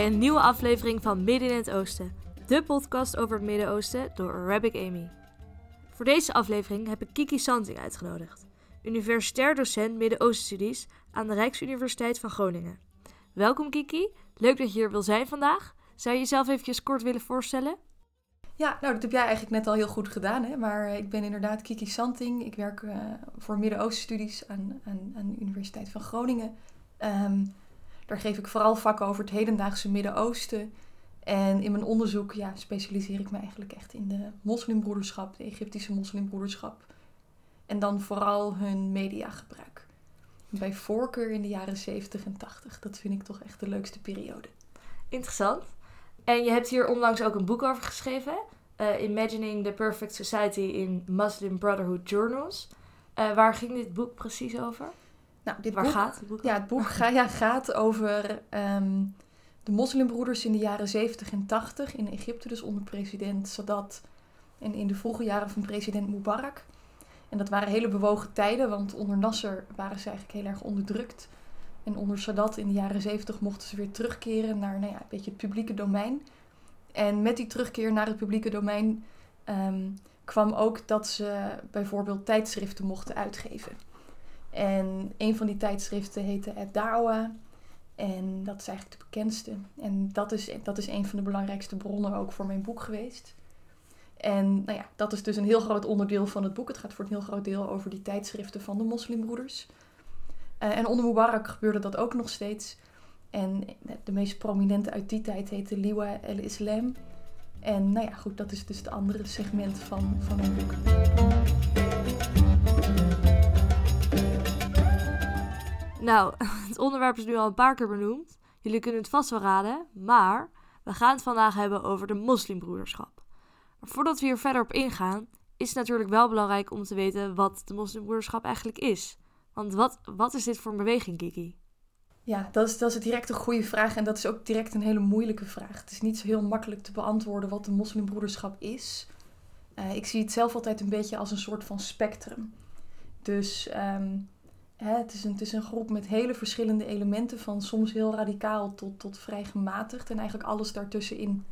Bij een nieuwe aflevering van Midden in het Oosten, de podcast over het Midden-Oosten door Arabic Amy. Voor deze aflevering heb ik Kiki Santing uitgenodigd, universitair docent Midden-Oostenstudies aan de Rijksuniversiteit van Groningen. Welkom Kiki, leuk dat je hier wil zijn vandaag. Zou je jezelf eventjes kort willen voorstellen? Ja, nou dat heb jij eigenlijk net al heel goed gedaan. Hè? Maar eh, ik ben inderdaad Kiki Santing. Ik werk uh, voor Midden-Oostenstudies aan, aan, aan, de Universiteit van Groningen. Ehm, daar geef ik vooral vakken over het hedendaagse Midden-Oosten. En in mijn onderzoek ja, specialiseer ik me eigenlijk echt in de moslimbroederschap, de Egyptische moslimbroederschap. En dan vooral hun mediagebruik. Bij voorkeur in de jaren 70 en 80. Dat vind ik toch echt de leukste periode. Interessant. En je hebt hier onlangs ook een boek over geschreven. Uh, Imagining the Perfect Society in Muslim Brotherhood Journals. Uh, waar ging dit boek precies over? Nou, dit waar boek, gaat het boek Ja, het boek ga, ja, gaat over um, de moslimbroeders in de jaren 70 en 80 in Egypte. Dus onder president Sadat en in de vroege jaren van president Mubarak. En dat waren hele bewogen tijden, want onder Nasser waren ze eigenlijk heel erg onderdrukt. En onder Sadat in de jaren 70 mochten ze weer terugkeren naar nou ja, een beetje het publieke domein. En met die terugkeer naar het publieke domein um, kwam ook dat ze bijvoorbeeld tijdschriften mochten uitgeven. En een van die tijdschriften heette Het Dawa. En dat is eigenlijk de bekendste. En dat is, dat is een van de belangrijkste bronnen ook voor mijn boek geweest. En nou ja, dat is dus een heel groot onderdeel van het boek. Het gaat voor een heel groot deel over die tijdschriften van de moslimbroeders. Uh, en onder Mubarak gebeurde dat ook nog steeds. En de meest prominente uit die tijd heette Liwa el-Islam. En nou ja, goed, dat is dus het andere segment van, van mijn boek. Nou, het onderwerp is nu al een paar keer benoemd. Jullie kunnen het vast wel raden, maar we gaan het vandaag hebben over de moslimbroederschap. Maar voordat we hier verder op ingaan, is het natuurlijk wel belangrijk om te weten wat de moslimbroederschap eigenlijk is. Want wat, wat is dit voor een beweging, Kiki? Ja, dat is, dat is direct een goede vraag en dat is ook direct een hele moeilijke vraag. Het is niet zo heel makkelijk te beantwoorden wat de moslimbroederschap is. Uh, ik zie het zelf altijd een beetje als een soort van spectrum. Dus um, het, is een, het is een groep met hele verschillende elementen, van soms heel radicaal tot, tot vrij gematigd. En eigenlijk alles daartussenin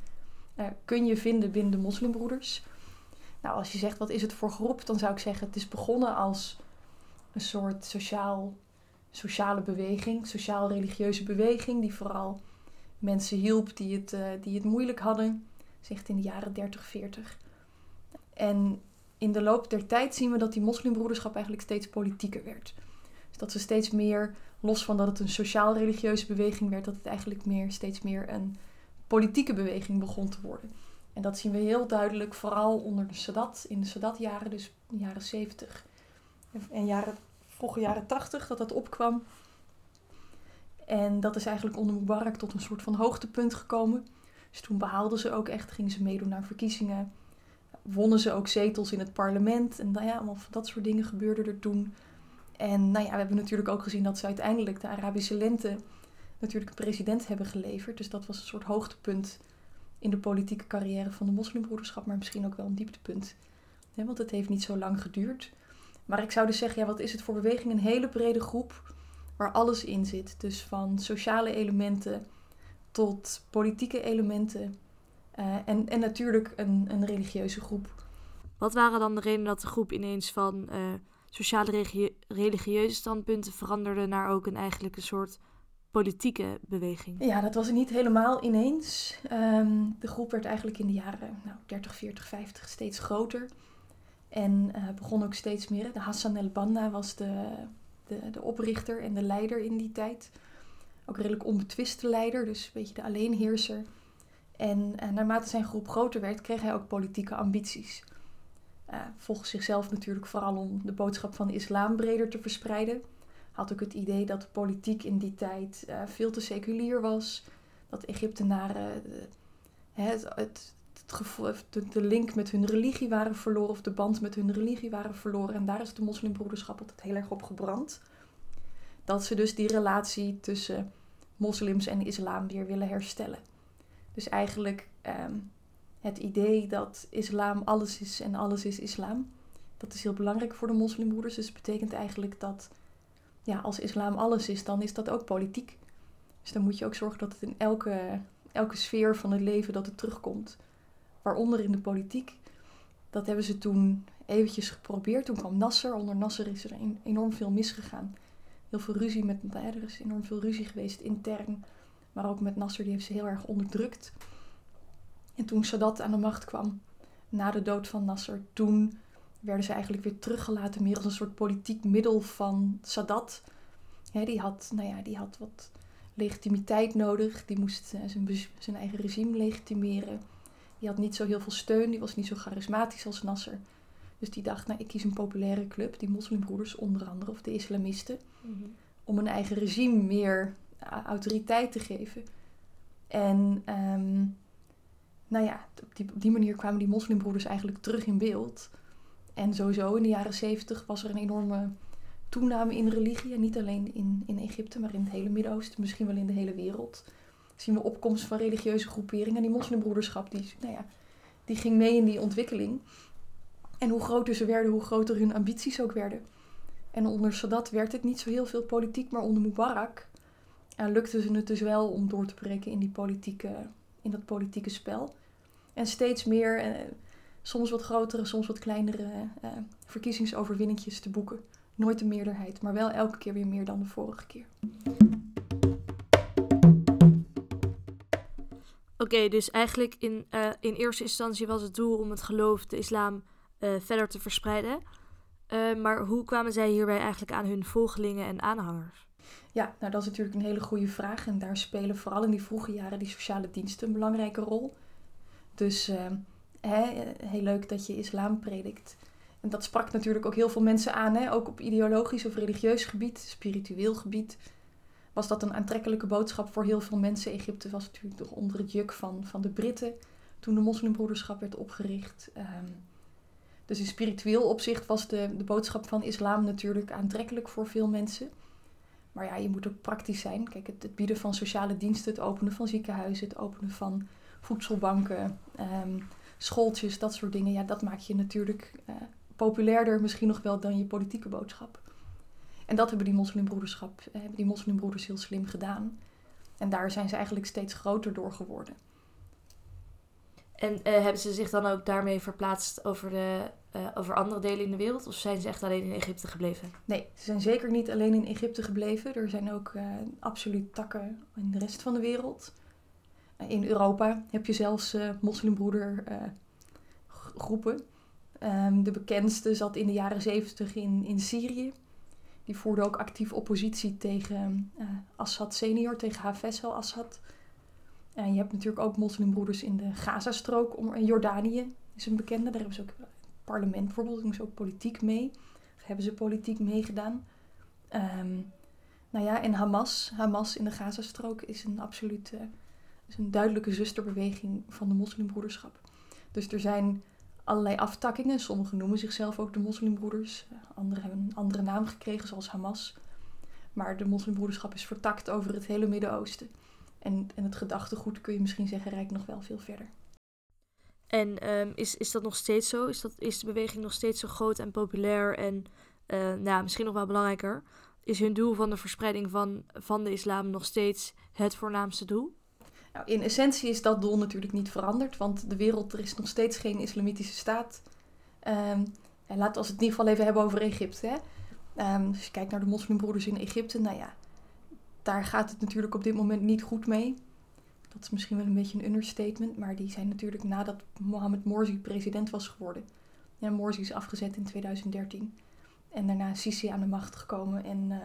uh, kun je vinden binnen de moslimbroeders. Nou, als je zegt wat is het voor groep, dan zou ik zeggen het is begonnen als een soort sociaal, sociale beweging, sociaal-religieuze beweging, die vooral mensen hielp die het, uh, die het moeilijk hadden, zegt in de jaren 30, 40. En in de loop der tijd zien we dat die moslimbroederschap eigenlijk steeds politieker werd. Dat ze steeds meer, los van dat het een sociaal-religieuze beweging werd, dat het eigenlijk meer, steeds meer een politieke beweging begon te worden. En dat zien we heel duidelijk, vooral onder de Sadat, in de Sadat-jaren, dus de jaren 70 en jaren, vroege jaren 80, dat dat opkwam. En dat is eigenlijk onder Mubarak tot een soort van hoogtepunt gekomen. Dus toen behaalden ze ook echt, gingen ze meedoen naar verkiezingen. Wonnen ze ook zetels in het parlement. En nou ja, allemaal dat soort dingen gebeurde er toen. En nou ja, we hebben natuurlijk ook gezien dat ze uiteindelijk de Arabische lente natuurlijk een president hebben geleverd. Dus dat was een soort hoogtepunt in de politieke carrière van de moslimbroederschap, maar misschien ook wel een dieptepunt. want het heeft niet zo lang geduurd. Maar ik zou dus zeggen, ja, wat is het voor beweging? Een hele brede groep waar alles in zit. Dus van sociale elementen tot politieke elementen. Uh, en, en natuurlijk een, een religieuze groep. Wat waren dan de redenen dat de groep ineens van uh, sociale religieuze standpunten veranderde naar ook een eigenlijk een soort politieke beweging? Ja, dat was niet helemaal ineens. Um, de groep werd eigenlijk in de jaren nou, 30, 40, 50 steeds groter. En uh, begon ook steeds meer. De Hassan el-Banna was de, de, de, oprichter en de leider in die tijd. Ook redelijk onbetwiste leider, dus een beetje de alleenheerser. En uh, naarmate zijn groep groter werd, kreeg hij ook politieke ambities. Uh, volgens zichzelf natuurlijk vooral om de boodschap van de islam breder te verspreiden. Had ook het idee dat de politiek in die tijd veel te seculier was. Dat Egyptenaren het, het, het gevoel, de, de, link met hun religie waren verloren of de band met hun religie waren verloren. En daar is de moslimbroederschap altijd heel erg op gebrand. Dat ze dus die relatie tussen moslims en islam weer willen herstellen. Dus eigenlijk um, het idee dat islam alles is en alles is islam. Dat is heel belangrijk voor de moslimbroeders. Dus het betekent eigenlijk dat ja, als islam alles is, dan is dat ook politiek. Dus dan moet je ook zorgen dat het in elke, elke sfeer van het leven dat het terugkomt. Waaronder in de politiek. Dat hebben ze toen eventjes geprobeerd. Toen kwam Nasser. Onder Nasser is er enorm veel misgegaan. Heel veel ruzie met... Er is enorm veel ruzie geweest intern. Maar ook met Nasser, die heeft ze heel erg onderdrukt. En toen Sadat aan de macht kwam, na de dood van Nasser, toen werden ze eigenlijk weer teruggelaten meer als een soort politiek middel van Sadat. die, had, nou ja, die had wat legitimiteit nodig. Die moest uh, zijn, zijn eigen regime legitimeren. Die had niet zo heel veel steun. Die was niet zo charismatisch als Nasser. Dus die dacht, nou, ik kies een populaire club, die moslimbroeders onder andere, of de islamisten, mhm. om een eigen regime meer autoriteit te geven. En ehm, nou ja, op die, manier kwamen die moslimbroeders eigenlijk terug in beeld. En sowieso in de jaren zeventig was er een enorme toename in religie. En niet alleen in, in Egypte, maar in het hele Midden-Oosten, misschien wel in de hele wereld. Zien we opkomst van religieuze groeperingen. En die moslimbroederschap, die, nou ja, die ging mee in die ontwikkeling. En hoe groter ze werden, hoe groter hun ambities ook werden. En onder Sadat werd het niet zo heel veel politiek, maar onder Mubarak uh, lukte ze het dus wel om door te breken in, die politieke, in dat politieke spel. En steeds meer, uh, soms wat grotere, soms wat kleinere uh, verkiezingsoverwinningjes te boeken. Nooit de meerderheid, maar wel elke keer weer meer dan de vorige keer. Oké, dus eigenlijk in, in eerste instantie was het doel om het geloof, de islam, verder te verspreiden. maar hoe kwamen zij hierbij eigenlijk aan hun volgelingen en aanhangers? Ja, nou dat is natuurlijk een hele goede vraag. En daar spelen vooral in die vroege jaren die sociale diensten een belangrijke rol. Dus uh, hè, heel leuk dat je islam predikt. En dat sprak natuurlijk ook heel veel mensen aan, hè? ook op ideologisch of religieus gebied, spiritueel gebied. Was dat een aantrekkelijke boodschap voor heel veel mensen? Egypte was natuurlijk nog onder het juk van, van de Britten toen de moslimbroederschap werd opgericht. Um, dus in spiritueel opzicht was de, de boodschap van islam natuurlijk aantrekkelijk voor veel mensen. Maar ja, je moet ook praktisch zijn. Kijk, het, bieden van sociale diensten, het openen van ziekenhuizen, het openen van voedselbanken, um, schooltjes, dat soort dingen. Ja, dat maakt je natuurlijk uh, populairder misschien nog wel dan je politieke boodschap. En dat hebben die moslimbroederschap, hebben die moslimbroeders heel slim gedaan. En daar zijn ze eigenlijk steeds groter door geworden. En uh, hebben ze zich dan ook daarmee verplaatst over, de, uh, over andere delen in de wereld? Of zijn ze echt alleen in Egypte gebleven? Nee, ze zijn zeker niet alleen in Egypte gebleven. Er zijn ook uh, absoluut takken in de rest van de wereld. in Europa heb je zelfs moslimbroedergroepen. Um, de bekendste zat in de jaren zeventig in, in Syrië. Die voerde ook actief oppositie tegen Assad senior, tegen Hafez al-Assad. En je hebt natuurlijk ook moslimbroeders in de Gazastrook. In Jordanië is een bekende. Daar hebben ze ook parlement bijvoorbeeld. Doen ze ook politiek mee. Hebben ze politiek meegedaan. Um, nou ja, en Hamas. Hamas in de Gazastrook is een absoluut... is een duidelijke zusterbeweging van de moslimbroederschap. Dus er zijn allerlei aftakkingen. Sommigen noemen zichzelf ook de moslimbroeders. Anderen hebben een andere naam gekregen, zoals Hamas. Maar de moslimbroederschap is vertakt over het hele Midden-Oosten. En, en het gedachtegoed kun je misschien zeggen rijdt nog wel veel verder. En um, is, is dat nog steeds zo? Is, dat, is de beweging nog steeds zo groot en populair? En uh, nou, misschien nog wel belangrijker, is hun doel van de verspreiding van, van de islam nog steeds het voornaamste doel? Nou, in essentie is dat doel natuurlijk niet veranderd, want de wereld, er is nog steeds geen islamitische staat. En laten we het in ieder geval even hebben over Egypte. Hè? Um, als je kijkt naar de moslimbroeders in Egypte, nou ja, daar gaat het natuurlijk op dit moment niet goed mee. Dat is misschien wel een beetje een understatement, maar die zijn natuurlijk nadat Mohammed Morsi president was geworden. Ja, Morsi is afgezet in 2013 en daarna Sisi aan de macht gekomen. En uh,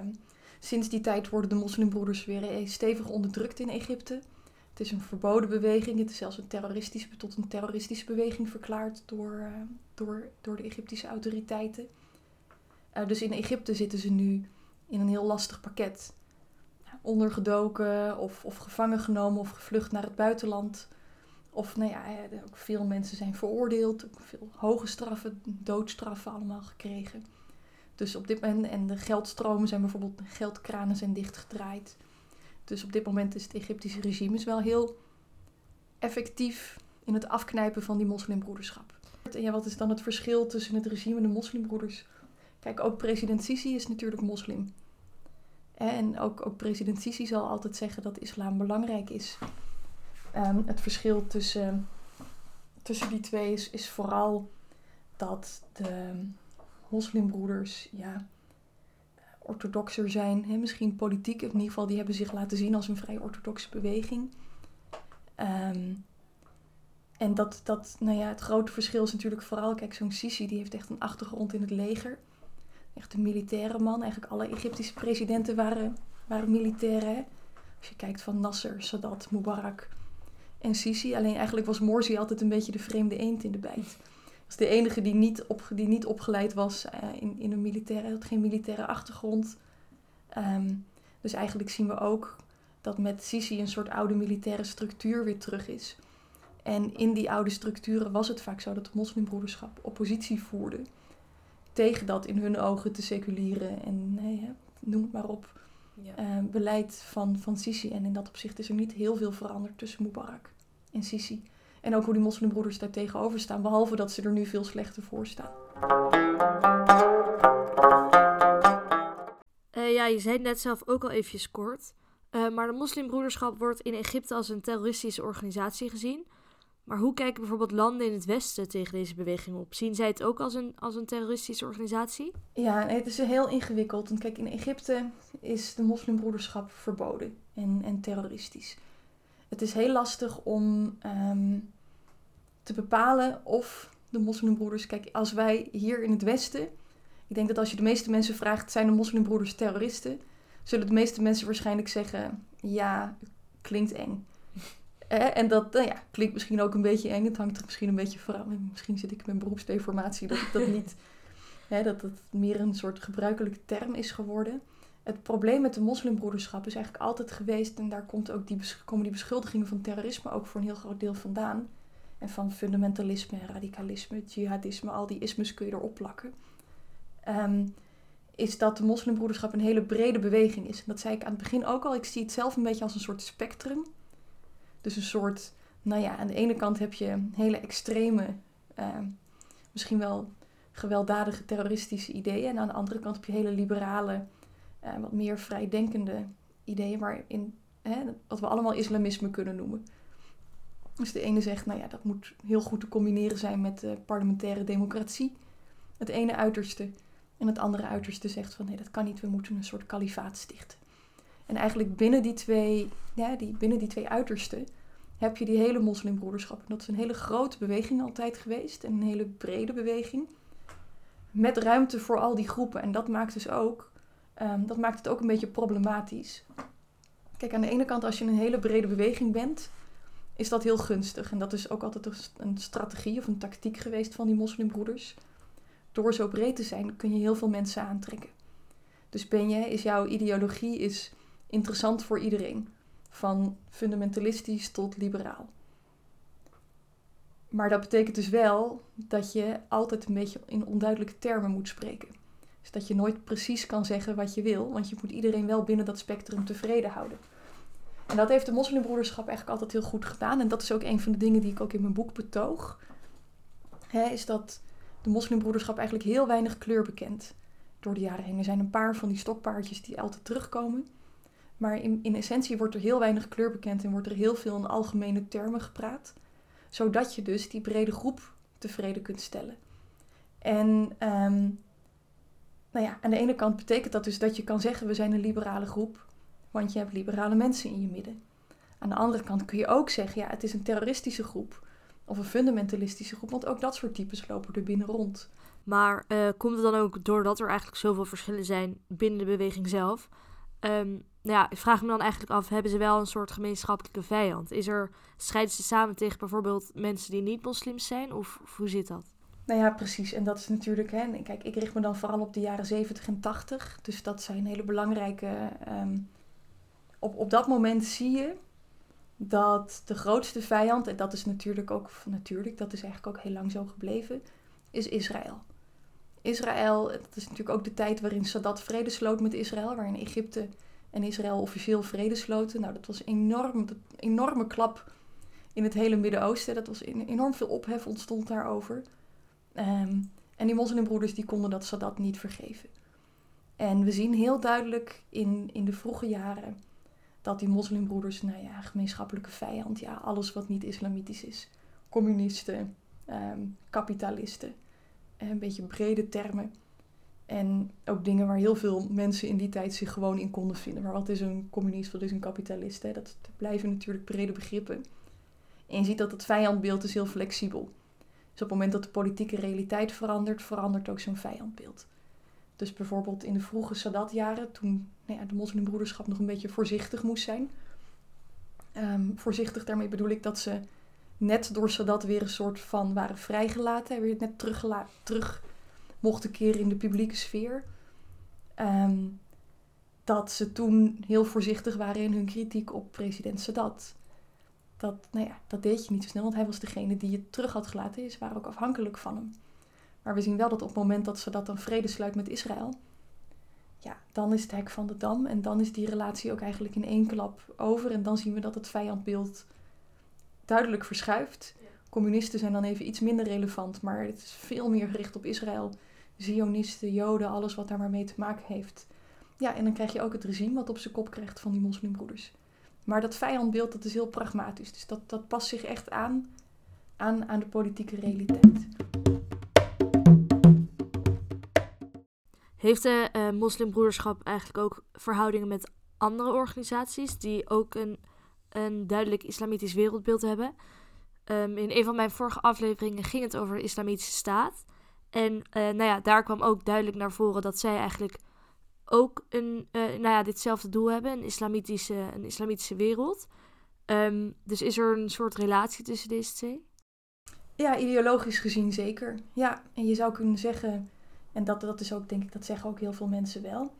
sinds die tijd worden de moslimbroeders weer eh, stevig onderdrukt in Egypte. Het is een verboden beweging, het is zelfs een terroristische, tot een terroristische beweging verklaard door, uh, door, door de Egyptische autoriteiten. Uh, dus in Egypte zitten ze nu in een heel lastig pakket ondergedoken of, of gevangen genomen of gevlucht naar het buitenland. Of nou ja, ook veel mensen zijn veroordeeld, veel hoge straffen, doodstraffen allemaal gekregen. Dus op dit moment, en de geldstromen zijn bijvoorbeeld, geldkranen zijn dichtgedraaid. Dus op dit moment is het Egyptische regime is wel heel effectief in het afknijpen van die moslimbroederschap. En ja, wat is dan het verschil tussen het regime en de moslimbroeders? Kijk, ook president Sisi is natuurlijk moslim. En ook, ook president Sisi zal altijd zeggen dat islam belangrijk is. Ehm, het verschil tussen, tussen die twee is, is vooral dat de moslimbroeders ja, orthodoxer zijn. Hè? Misschien politiek, in ieder geval, die hebben zich laten zien als een vrij orthodoxe beweging. Ehm, en dat, dat, nou ja, het grote verschil is natuurlijk vooral, kijk, zo'n Sisi die heeft echt een achtergrond in het leger. Echt een militaire man. Eigenlijk alle Egyptische presidenten waren, waren militairen. Als je kijkt van Nasser, Sadat, Mubarak en Sisi. Alleen eigenlijk was Morsi altijd een beetje de vreemde eend in de bijt. Was de enige die niet, op, die niet opgeleid was uh, in, in een militaire, had geen militaire achtergrond. Um, dus eigenlijk zien we ook dat met Sisi een soort oude militaire structuur weer terug is. En in die oude structuren was het vaak zo dat de moslimbroederschap oppositie voerde tegen dat in hun ogen te seculiere en nee, noem het maar op ja. uh, beleid van, van Sisi. En in dat opzicht is er niet heel veel veranderd tussen Mubarak en Sisi. En ook hoe die moslimbroeders daar tegenover staan, behalve dat ze er nu veel slechter voor staan. Uh, ja, je zei net zelf ook al eventjes kort. Uh, maar de moslimbroederschap wordt in Egypte als een terroristische organisatie gezien. Maar hoe kijken bijvoorbeeld landen in het Westen tegen deze beweging op? Zien zij het ook als een, als een terroristische organisatie? Ja, het is heel ingewikkeld. Want kijk, in Egypte is de moslimbroederschap verboden en, en terroristisch. Het is heel lastig om um, te bepalen of de moslimbroeders... Kijk, als wij hier in het Westen... Ik denk dat als je de meeste mensen vraagt, zijn de moslimbroeders terroristen? Zullen de meeste mensen waarschijnlijk zeggen, ja, klinkt eng. En dat nou ja, klinkt misschien ook een beetje eng. Het hangt er misschien een beetje van. Misschien zit ik in mijn beroepsdeformatie dat ik dat niet. hè, dat het meer een soort gebruikelijke term is geworden. Het probleem met de moslimbroederschap is eigenlijk altijd geweest. En daar komt ook die, komen die beschuldigingen van terrorisme ook voor een heel groot deel vandaan. En van fundamentalisme, radicalisme, jihadisme, al die ismes kun je erop plakken. Um, is dat de moslimbroederschap een hele brede beweging is. En dat zei ik aan het begin ook al. Ik zie het zelf een beetje als een soort spectrum. Dus een soort, nou ja, aan de ene kant heb je hele extreme, uh, misschien wel gewelddadige terroristische ideeën. En aan de andere kant heb je hele liberale, uh, wat meer vrijdenkende ideeën, waarin, hè, wat we allemaal islamisme kunnen noemen. Dus de ene zegt, nou ja, dat moet heel goed te combineren zijn met de parlementaire democratie. Het ene uiterste. En het andere uiterste zegt van nee, dat kan niet, we moeten een soort kalifaat stichten. En eigenlijk binnen die twee, ja, die, binnen die twee uitersten heb je die hele moslimbroederschap. En dat is een hele grote beweging altijd geweest. En een hele brede beweging. Met ruimte voor al die groepen. En dat maakt dus ook, um, dat maakt het ook een beetje problematisch. Kijk, aan de ene kant als je een hele brede beweging bent, is dat heel gunstig. En dat is ook altijd een strategie of een tactiek geweest van die moslimbroeders. Door zo breed te zijn kun je heel veel mensen aantrekken. Dus ben je, is jouw ideologie is interessant voor iedereen. Van fundamentalistisch tot liberaal. Maar dat betekent dus wel dat je altijd een beetje in onduidelijke termen moet spreken. Dus dat je nooit precies kan zeggen wat je wil, want je moet iedereen wel binnen dat spectrum tevreden houden. En dat heeft de moslimbroederschap eigenlijk altijd heel goed gedaan. En dat is ook een van de dingen die ik ook in mijn boek betoog. is dat de moslimbroederschap eigenlijk heel weinig kleur bekent door de jaren heen. Er zijn een paar van die stokpaardjes die altijd terugkomen. Maar in, in essentie wordt er heel weinig kleur bekend en wordt er heel veel in algemene termen gepraat. Zodat je dus die brede groep tevreden kunt stellen. En um, nou ja, aan de ene kant betekent dat dus dat je kan zeggen we zijn een liberale groep, want je hebt liberale mensen in je midden. Aan de andere kant kun je ook zeggen ja, het is een terroristische groep of een fundamentalistische groep, want ook dat soort types lopen er binnen rond. Maar uh, komt het dan ook doordat er eigenlijk zoveel verschillen zijn binnen de beweging zelf? Um, nou ja, ik vraag me dan eigenlijk af, hebben ze wel een soort gemeenschappelijke vijand? Is er, strijden ze samen tegen bijvoorbeeld mensen die niet moslims zijn? Of, hoe zit dat? Nou ja, precies. En dat is natuurlijk, hè, kijk, ik richt me dan vooral op de jaren 70 en 80. Dus dat zijn hele belangrijke. Um, op, op dat moment zie je dat de grootste vijand, en dat is natuurlijk ook, natuurlijk, dat is eigenlijk ook heel lang zo gebleven, is Israël. Israël, dat is natuurlijk ook de tijd waarin Sadat vrede sloot met Israël, waarin Egypte en Israël officieel vrede sloten. Nou, dat was enorm, een enorme klap in het hele Midden-Oosten. Dat was enorm veel ophef ontstond daarover. Um, en die moslimbroeders die konden dat Sadat niet vergeven. En we zien heel duidelijk in, in de vroege jaren dat die moslimbroeders, nou ja, gemeenschappelijke vijand, ja, alles wat niet islamitisch is, communisten, ehm, kapitalisten, een beetje brede termen. En ook dingen waar heel veel mensen in die tijd zich gewoon in konden vinden. Maar wat is een communist, wat is een kapitalist? Hè? Dat blijven natuurlijk brede begrippen. En je ziet dat het vijandbeeld is heel flexibel. Dus op het moment dat de politieke realiteit verandert, verandert ook zo'n vijandbeeld. Dus bijvoorbeeld in de vroege Sadat-jaren, toen nou ja, de moslimbroederschap nog een beetje voorzichtig moest zijn. Ehm, voorzichtig, daarmee bedoel ik dat ze net door Sadat weer een soort van waren vrijgelaten. Weer net terug mochten keren in de publieke sfeer. Ehm, dat ze toen heel voorzichtig waren in hun kritiek op president Sadat. Dat, nou ja, dat deed je niet zo snel, want hij was degene die je terug had gelaten. Ze waren ook afhankelijk van hem. Maar we zien wel dat op het moment dat Sadat een vrede sluit met Israël, ja, dan is het hek van de dam en dan is die relatie ook eigenlijk in één klap over. En dan zien we dat het vijandbeeld duidelijk verschuift. Communisten zijn dan even iets minder relevant, maar het is veel meer gericht op Israël. Zionisten, Joden, alles wat daar maar mee te maken heeft. Ja, en dan krijg je ook het regime wat op zijn kop krijgt van die moslimbroeders. Maar dat vijandbeeld, dat is heel pragmatisch. Dus dat, dat past zich echt aan, aan aan de politieke realiteit. Heeft de uh, moslimbroederschap eigenlijk ook verhoudingen met andere organisaties die ook een, een duidelijk islamitisch wereldbeeld hebben? Um, in een van mijn vorige afleveringen ging het over de islamitische staat. En uh, nou ja, daar kwam ook duidelijk naar voren dat zij eigenlijk ook een, uh, nou ja, ditzelfde doel hebben, een islamitische, een islamitische wereld. Um, dus is er een soort relatie tussen deze twee? Ja, ideologisch gezien zeker. Ja, en je zou kunnen zeggen, en dat, dat is ook, denk ik, dat zeggen ook heel veel mensen wel.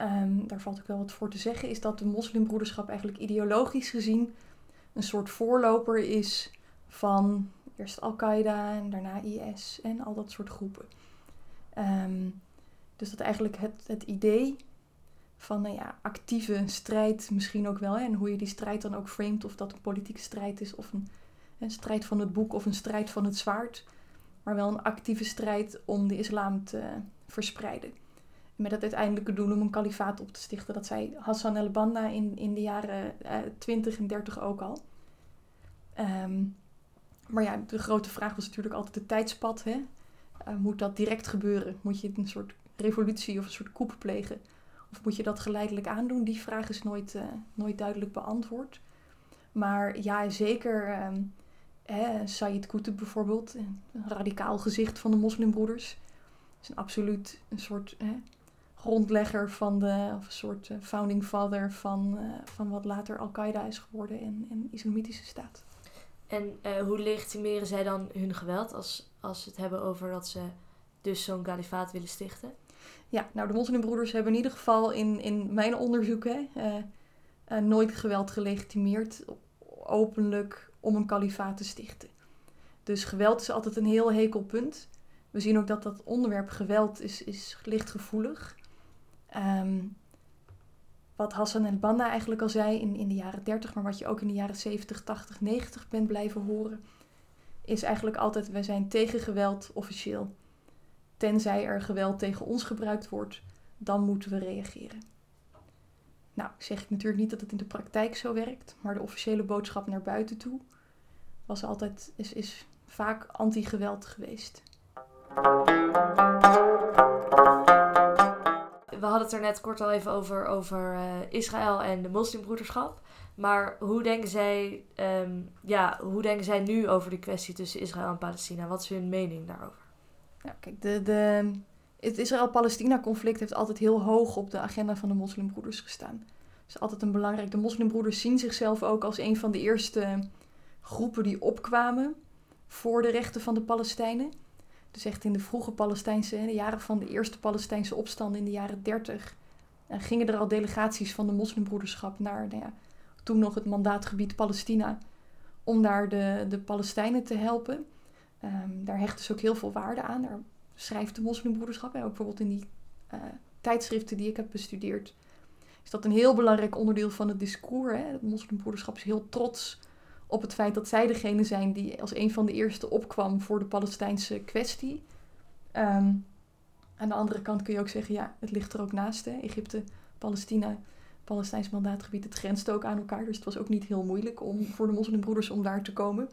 Um, daar valt ook wel wat voor te zeggen, is dat de moslimbroederschap eigenlijk ideologisch gezien een soort voorloper is van eerst Al-Qaeda en daarna IS en al dat soort groepen. Um, dus dat eigenlijk het, het idee van nou ja, actieve strijd misschien ook wel. Hè, en hoe je die strijd dan ook framet. Of dat een politieke strijd is of een, strijd van het boek of een strijd van het zwaard. Maar wel een actieve strijd om de islam te verspreiden. Met het uiteindelijke doel om een kalifaat op te stichten. Dat zei Hassan el-Banna in, in de jaren eh, 20 en 30 ook al. Um, maar ja, de grote vraag was natuurlijk altijd het tijdspad. Hè? Uh, moet dat direct gebeuren? Moet je een soort revolutie of een soort koep plegen? Of moet je dat geleidelijk aandoen? Die vraag is nooit, uh, nooit duidelijk beantwoord. Maar ja, zeker hè, Sayyid Qutb bijvoorbeeld, een radicaal gezicht van de moslimbroeders. Is een absoluut een soort grondlegger van de, of een soort uh, founding father van, van wat later Al-Qaeda is geworden in de islamitische staat. En uh, hoe legitimeren zij dan hun geweld als, als ze het hebben over dat ze dus zo'n kalifaat willen stichten? Ja, nou de moslimbroeders hebben in ieder geval in, in mijn onderzoeken uh, uh, nooit geweld gelegitimeerd openlijk om een kalifaat te stichten. Dus geweld is altijd een heel hekel punt. We zien ook dat dat onderwerp geweld is, is licht gevoelig. Um, wat Hassan el Banna eigenlijk al zei in, in de jaren 30, maar wat je ook in de jaren 70, 80, 90 bent blijven horen, is eigenlijk altijd: wij zijn tegen geweld officieel. Tenzij er geweld tegen ons gebruikt wordt, dan moeten we reageren. Nou, zeg ik natuurlijk niet dat het in de praktijk zo werkt, maar de officiële boodschap naar buiten toe was altijd, is, is vaak anti-geweld geweest we hadden het er net kort al even over, over uh, Israël en de moslimbroederschap. Maar hoe denken, zij, um, ja, hoe denken zij nu over de kwestie tussen Israël en Palestina? Wat is hun mening daarover? Kijk, de, de, het Israël-Palestina-conflict heeft altijd heel hoog op de agenda van de moslimbroeders gestaan. Het is altijd een belangrijk. De moslimbroeders zien zichzelf ook als een van de eerste groepen die opkwamen voor de rechten van de Palestijnen. Dus echt in de vroege Palestijnse, de jaren van de eerste Palestijnse opstand in de jaren 30, uh, gingen er al delegaties van de moslimbroederschap naar nou ja, toen nog het mandaatgebied Palestina, om daar de, de Palestijnen te helpen. Um, daar hechten ze ook heel veel waarde aan. Daar schrijft de moslimbroederschap, ook bijvoorbeeld in die uh, tijdschriften die ik heb bestudeerd, is dat een heel belangrijk onderdeel van het discours. Hè? Het moslimbroederschap is heel trots op het feit dat zij degene zijn die als een van de eerste opkwam voor de Palestijnse kwestie. Um, Aan de andere kant kun je ook zeggen, ja, het ligt er ook naast. Hè? Egypte, Palestina, Palestijns mandaatgebied, het grenst ook aan elkaar. Dus het was ook niet heel moeilijk om, voor de moslimbroeders om daar te komen.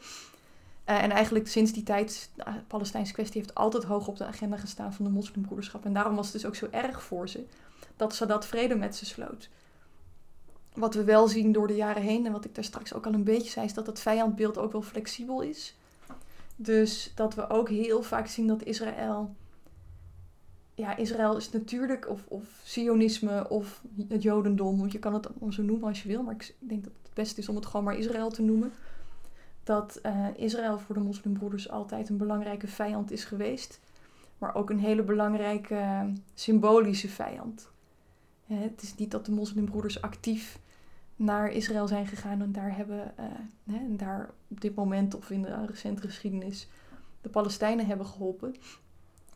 Uh, en eigenlijk sinds die tijd, de Palestijnse kwestie heeft altijd hoog op de agenda gestaan van de moslimbroederschap. En daarom was het dus ook zo erg voor ze dat ze dat vrede met ze sloot. Wat we wel zien door de jaren heen, en wat ik daar straks ook al een beetje zei, is dat het vijandbeeld ook wel flexibel is. Dus dat we ook heel vaak zien dat Israël. Ja, Israël is natuurlijk, of, of Zionisme, of het Jodendom. Je kan het zo noemen als je wil, maar ik denk dat het beste is om het gewoon maar Israël te noemen. Dat uh, Israël voor de moslimbroeders altijd een belangrijke vijand is geweest. Maar ook een hele belangrijke symbolische vijand. Het is niet dat de moslimbroeders actief naar Israël zijn gegaan en daar hebben, uh, hè, en daar op dit moment of in de recente geschiedenis de Palestijnen hebben geholpen.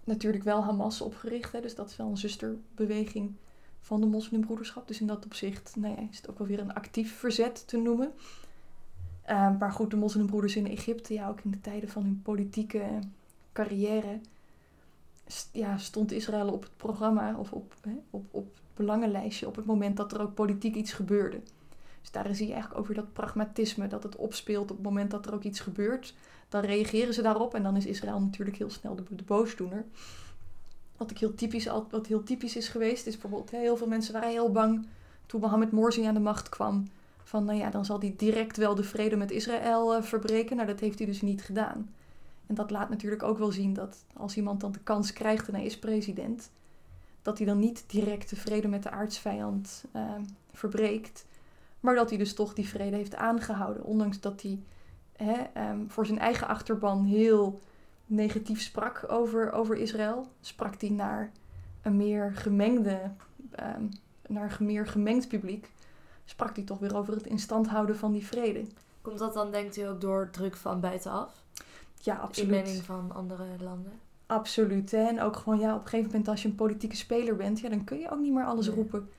Natuurlijk wel Hamas opgericht, hè, dus dat is wel een zusterbeweging van de moslimbroederschap. Dus in dat opzicht nou is het ook wel weer een actief verzet te noemen. Uh, maar goed, de moslimbroeders in Egypte, ja, ook in de tijden van hun politieke carrière, ja, stond Israël op het programma of op, hè, op, op belangenlijstje op het moment dat er ook politiek iets gebeurde. Dus daarin zie je eigenlijk weer dat pragmatisme, dat het opspeelt op het moment dat er ook iets gebeurt. Dan reageren ze daarop en dan is Israël natuurlijk heel snel de, boosdoener. Wat, ik heel typisch, wat heel typisch is geweest, is bijvoorbeeld heel veel mensen waren heel bang toen Mohammed Morsi aan de macht kwam. Van nou ja, dan zal hij direct wel de vrede met Israël uh, verbreken. Nou, dat heeft hij dus niet gedaan. En dat laat natuurlijk ook wel zien dat als iemand dan de kans krijgt en hij is president, dat hij dan niet direct de vrede met de aardsvijand uh, verbreekt. Maar dat hij dus toch die vrede heeft aangehouden. Ondanks dat hij hè, um, voor zijn eigen achterban heel negatief sprak over, over Israël, sprak hij naar een meer gemengde, um, naar een meer gemengd publiek, sprak hij toch weer over het instand houden van die vrede. Komt dat dan, denkt u, ook door druk van buitenaf? Ja, absoluut. Inmenging van andere landen? Absoluut. Hè? En ook gewoon, ja, op een gegeven moment als je een politieke speler bent, ja, dan kun je ook niet meer alles nee. roepen.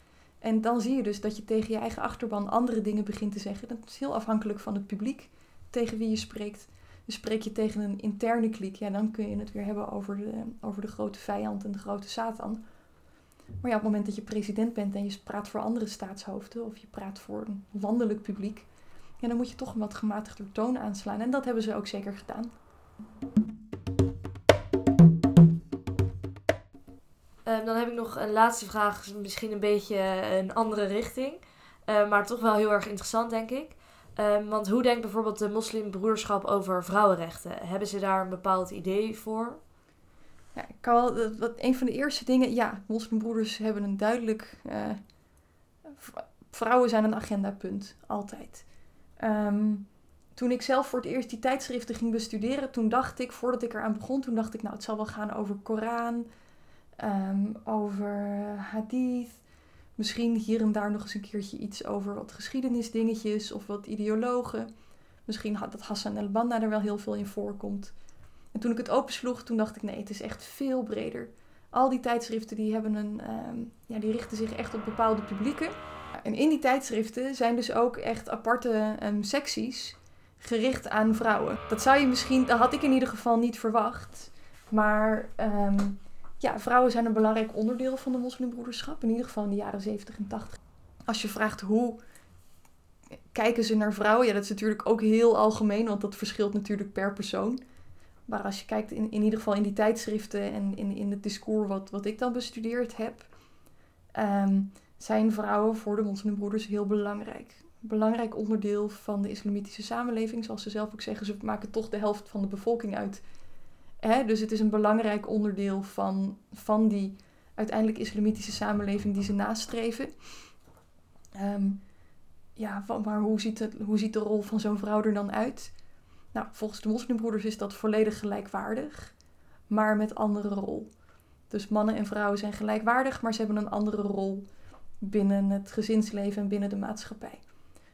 En dan zie je dus dat je tegen je eigen achterban andere dingen begint te zeggen. Dat is heel afhankelijk van het publiek tegen wie je spreekt. Dus spreek je tegen een interne kliek, ja, dan kun je het weer hebben over de, over de grote vijand en de grote Satan. Maar ja, op het moment dat je president bent en je praat voor andere staatshoofden of je praat voor een landelijk publiek, dan moet je toch een wat gematigder toon aanslaan. En dat hebben ze ook zeker gedaan. Um, dan heb ik nog een laatste vraag, misschien een beetje een andere richting. Uh, maar toch wel heel erg interessant, denk ik. Um, want hoe denkt bijvoorbeeld de moslimbroederschap over vrouwenrechten? Hebben ze daar een bepaald idee voor? Ja, ik kan wel, wat, een van de eerste dingen, ja, moslimbroeders hebben een duidelijk. Uh, vrouwen zijn een agendapunt, altijd. Toen ik zelf voor het eerst die tijdschriften ging bestuderen, toen dacht ik, voordat ik eraan begon, toen dacht ik, nou, het zal wel gaan over Koran, um, over hadith. Misschien hier en daar nog eens een keertje iets over wat geschiedenisdingetjes of wat ideologen. Misschien dat Hassan el-Banna er wel heel veel in voorkomt. En toen ik het opensloeg, toen dacht ik nee, het is echt veel breder. Al die tijdschriften die hebben een, um, ja, die richten zich echt op bepaalde publieken. En in die tijdschriften zijn dus ook echt aparte um, secties gericht aan vrouwen. Dat zou je misschien, dat had ik in ieder geval niet verwacht. Maar ja, vrouwen zijn een belangrijk onderdeel van de moslimbroederschap. In ieder geval in de jaren 70 en 80. Als je vraagt hoe kijken ze naar vrouwen, ja, dat is natuurlijk ook heel algemeen, want dat verschilt natuurlijk per persoon. Maar als je kijkt in, in ieder geval in die tijdschriften en in, in het discours wat, wat ik dan bestudeerd heb, um, zijn vrouwen voor de moslimbroeders heel belangrijk. Belangrijk onderdeel van de islamitische samenleving, zoals ze zelf ook zeggen, ze maken toch de helft van de bevolking uit Hè, dus het is een belangrijk onderdeel van, van die uiteindelijk islamitische samenleving die ze nastreven. Um, ja, maar hoe ziet, het, hoe ziet de rol van zo'n vrouw er dan uit? Nou, volgens de moslimbroeders is dat volledig gelijkwaardig, maar met andere rol. Dus mannen en vrouwen zijn gelijkwaardig, maar ze hebben een andere rol binnen het gezinsleven en binnen de maatschappij.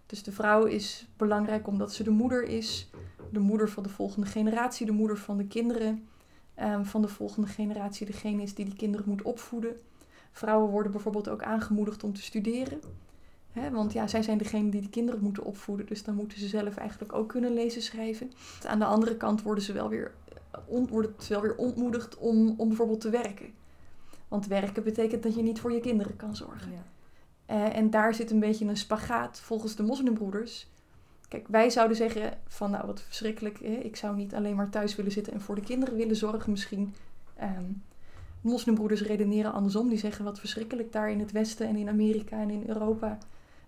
Dus de vrouw is belangrijk omdat ze de moeder is, de moeder van de volgende generatie, de moeder van de kinderen um, van de volgende generatie, degene is die die kinderen moet opvoeden. Vrouwen worden bijvoorbeeld ook aangemoedigd om te studeren. Want ja, zij zijn degene die de kinderen moeten opvoeden, dus dan moeten ze zelf eigenlijk ook kunnen lezen schrijven. Aan de andere kant worden ze wel weer, on, wordt het wel weer ontmoedigd om, om bijvoorbeeld te werken. Want werken betekent dat je niet voor je kinderen kan zorgen. Ja. Eh, en daar zit een beetje een spagaat volgens de moslimbroeders. Kijk, wij zouden zeggen van nou wat verschrikkelijk. Hè? Ik zou niet alleen maar thuis willen zitten en voor de kinderen willen zorgen misschien. Ehm, moslimbroeders redeneren andersom. Die zeggen wat verschrikkelijk daar in het Westen en in Amerika en in Europa.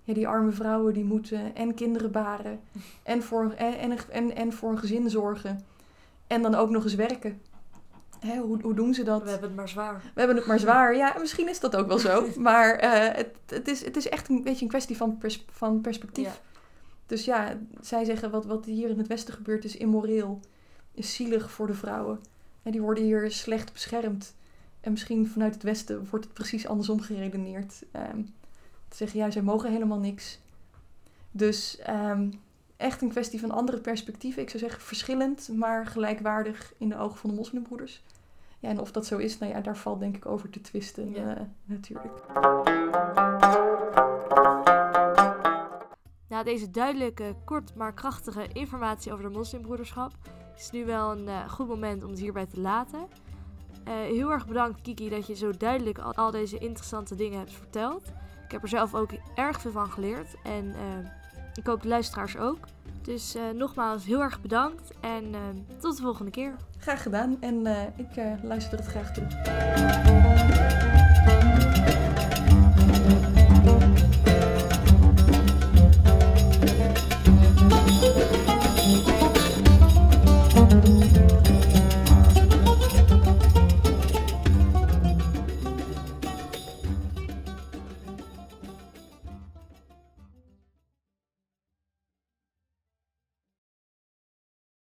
Ja, die arme vrouwen die moeten en kinderen baren en voor, en, en, en, en voor een gezin zorgen. En dan ook nog eens werken. Hè, hoe, hoe doen ze dat? We hebben het maar zwaar. We hebben het maar zwaar. Ja, misschien is dat ook wel zo. Maar eh, het, het, is, het is echt een beetje een kwestie van, pers- van perspectief. Ja. Dus ja, zij zeggen wat, wat hier in het Westen gebeurt is immoreel. Is zielig voor de vrouwen. En die worden hier slecht beschermd. En misschien vanuit het Westen wordt het precies andersom geredeneerd. Te zeggen, ja, zij mogen helemaal niks. Dus ehm, echt een kwestie van andere perspectieven. Ik zou zeggen verschillend, maar gelijkwaardig in de ogen van de moslimbroeders. Ja, en of dat zo is, nou ja, daar valt denk ik over te twisten Ja. eh, natuurlijk. Na deze duidelijke, kort maar krachtige informatie over de moslimbroederschap is het nu wel een eh, goed moment om het hierbij te laten. Eh, heel erg bedankt Kiki dat je zo duidelijk al, al deze interessante dingen hebt verteld. Ik heb er zelf ook erg veel van geleerd en ik hoop de luisteraars ook. Dus eh, nogmaals heel erg bedankt en eh, tot de volgende keer. Graag gedaan en eh, ik luister het graag toe.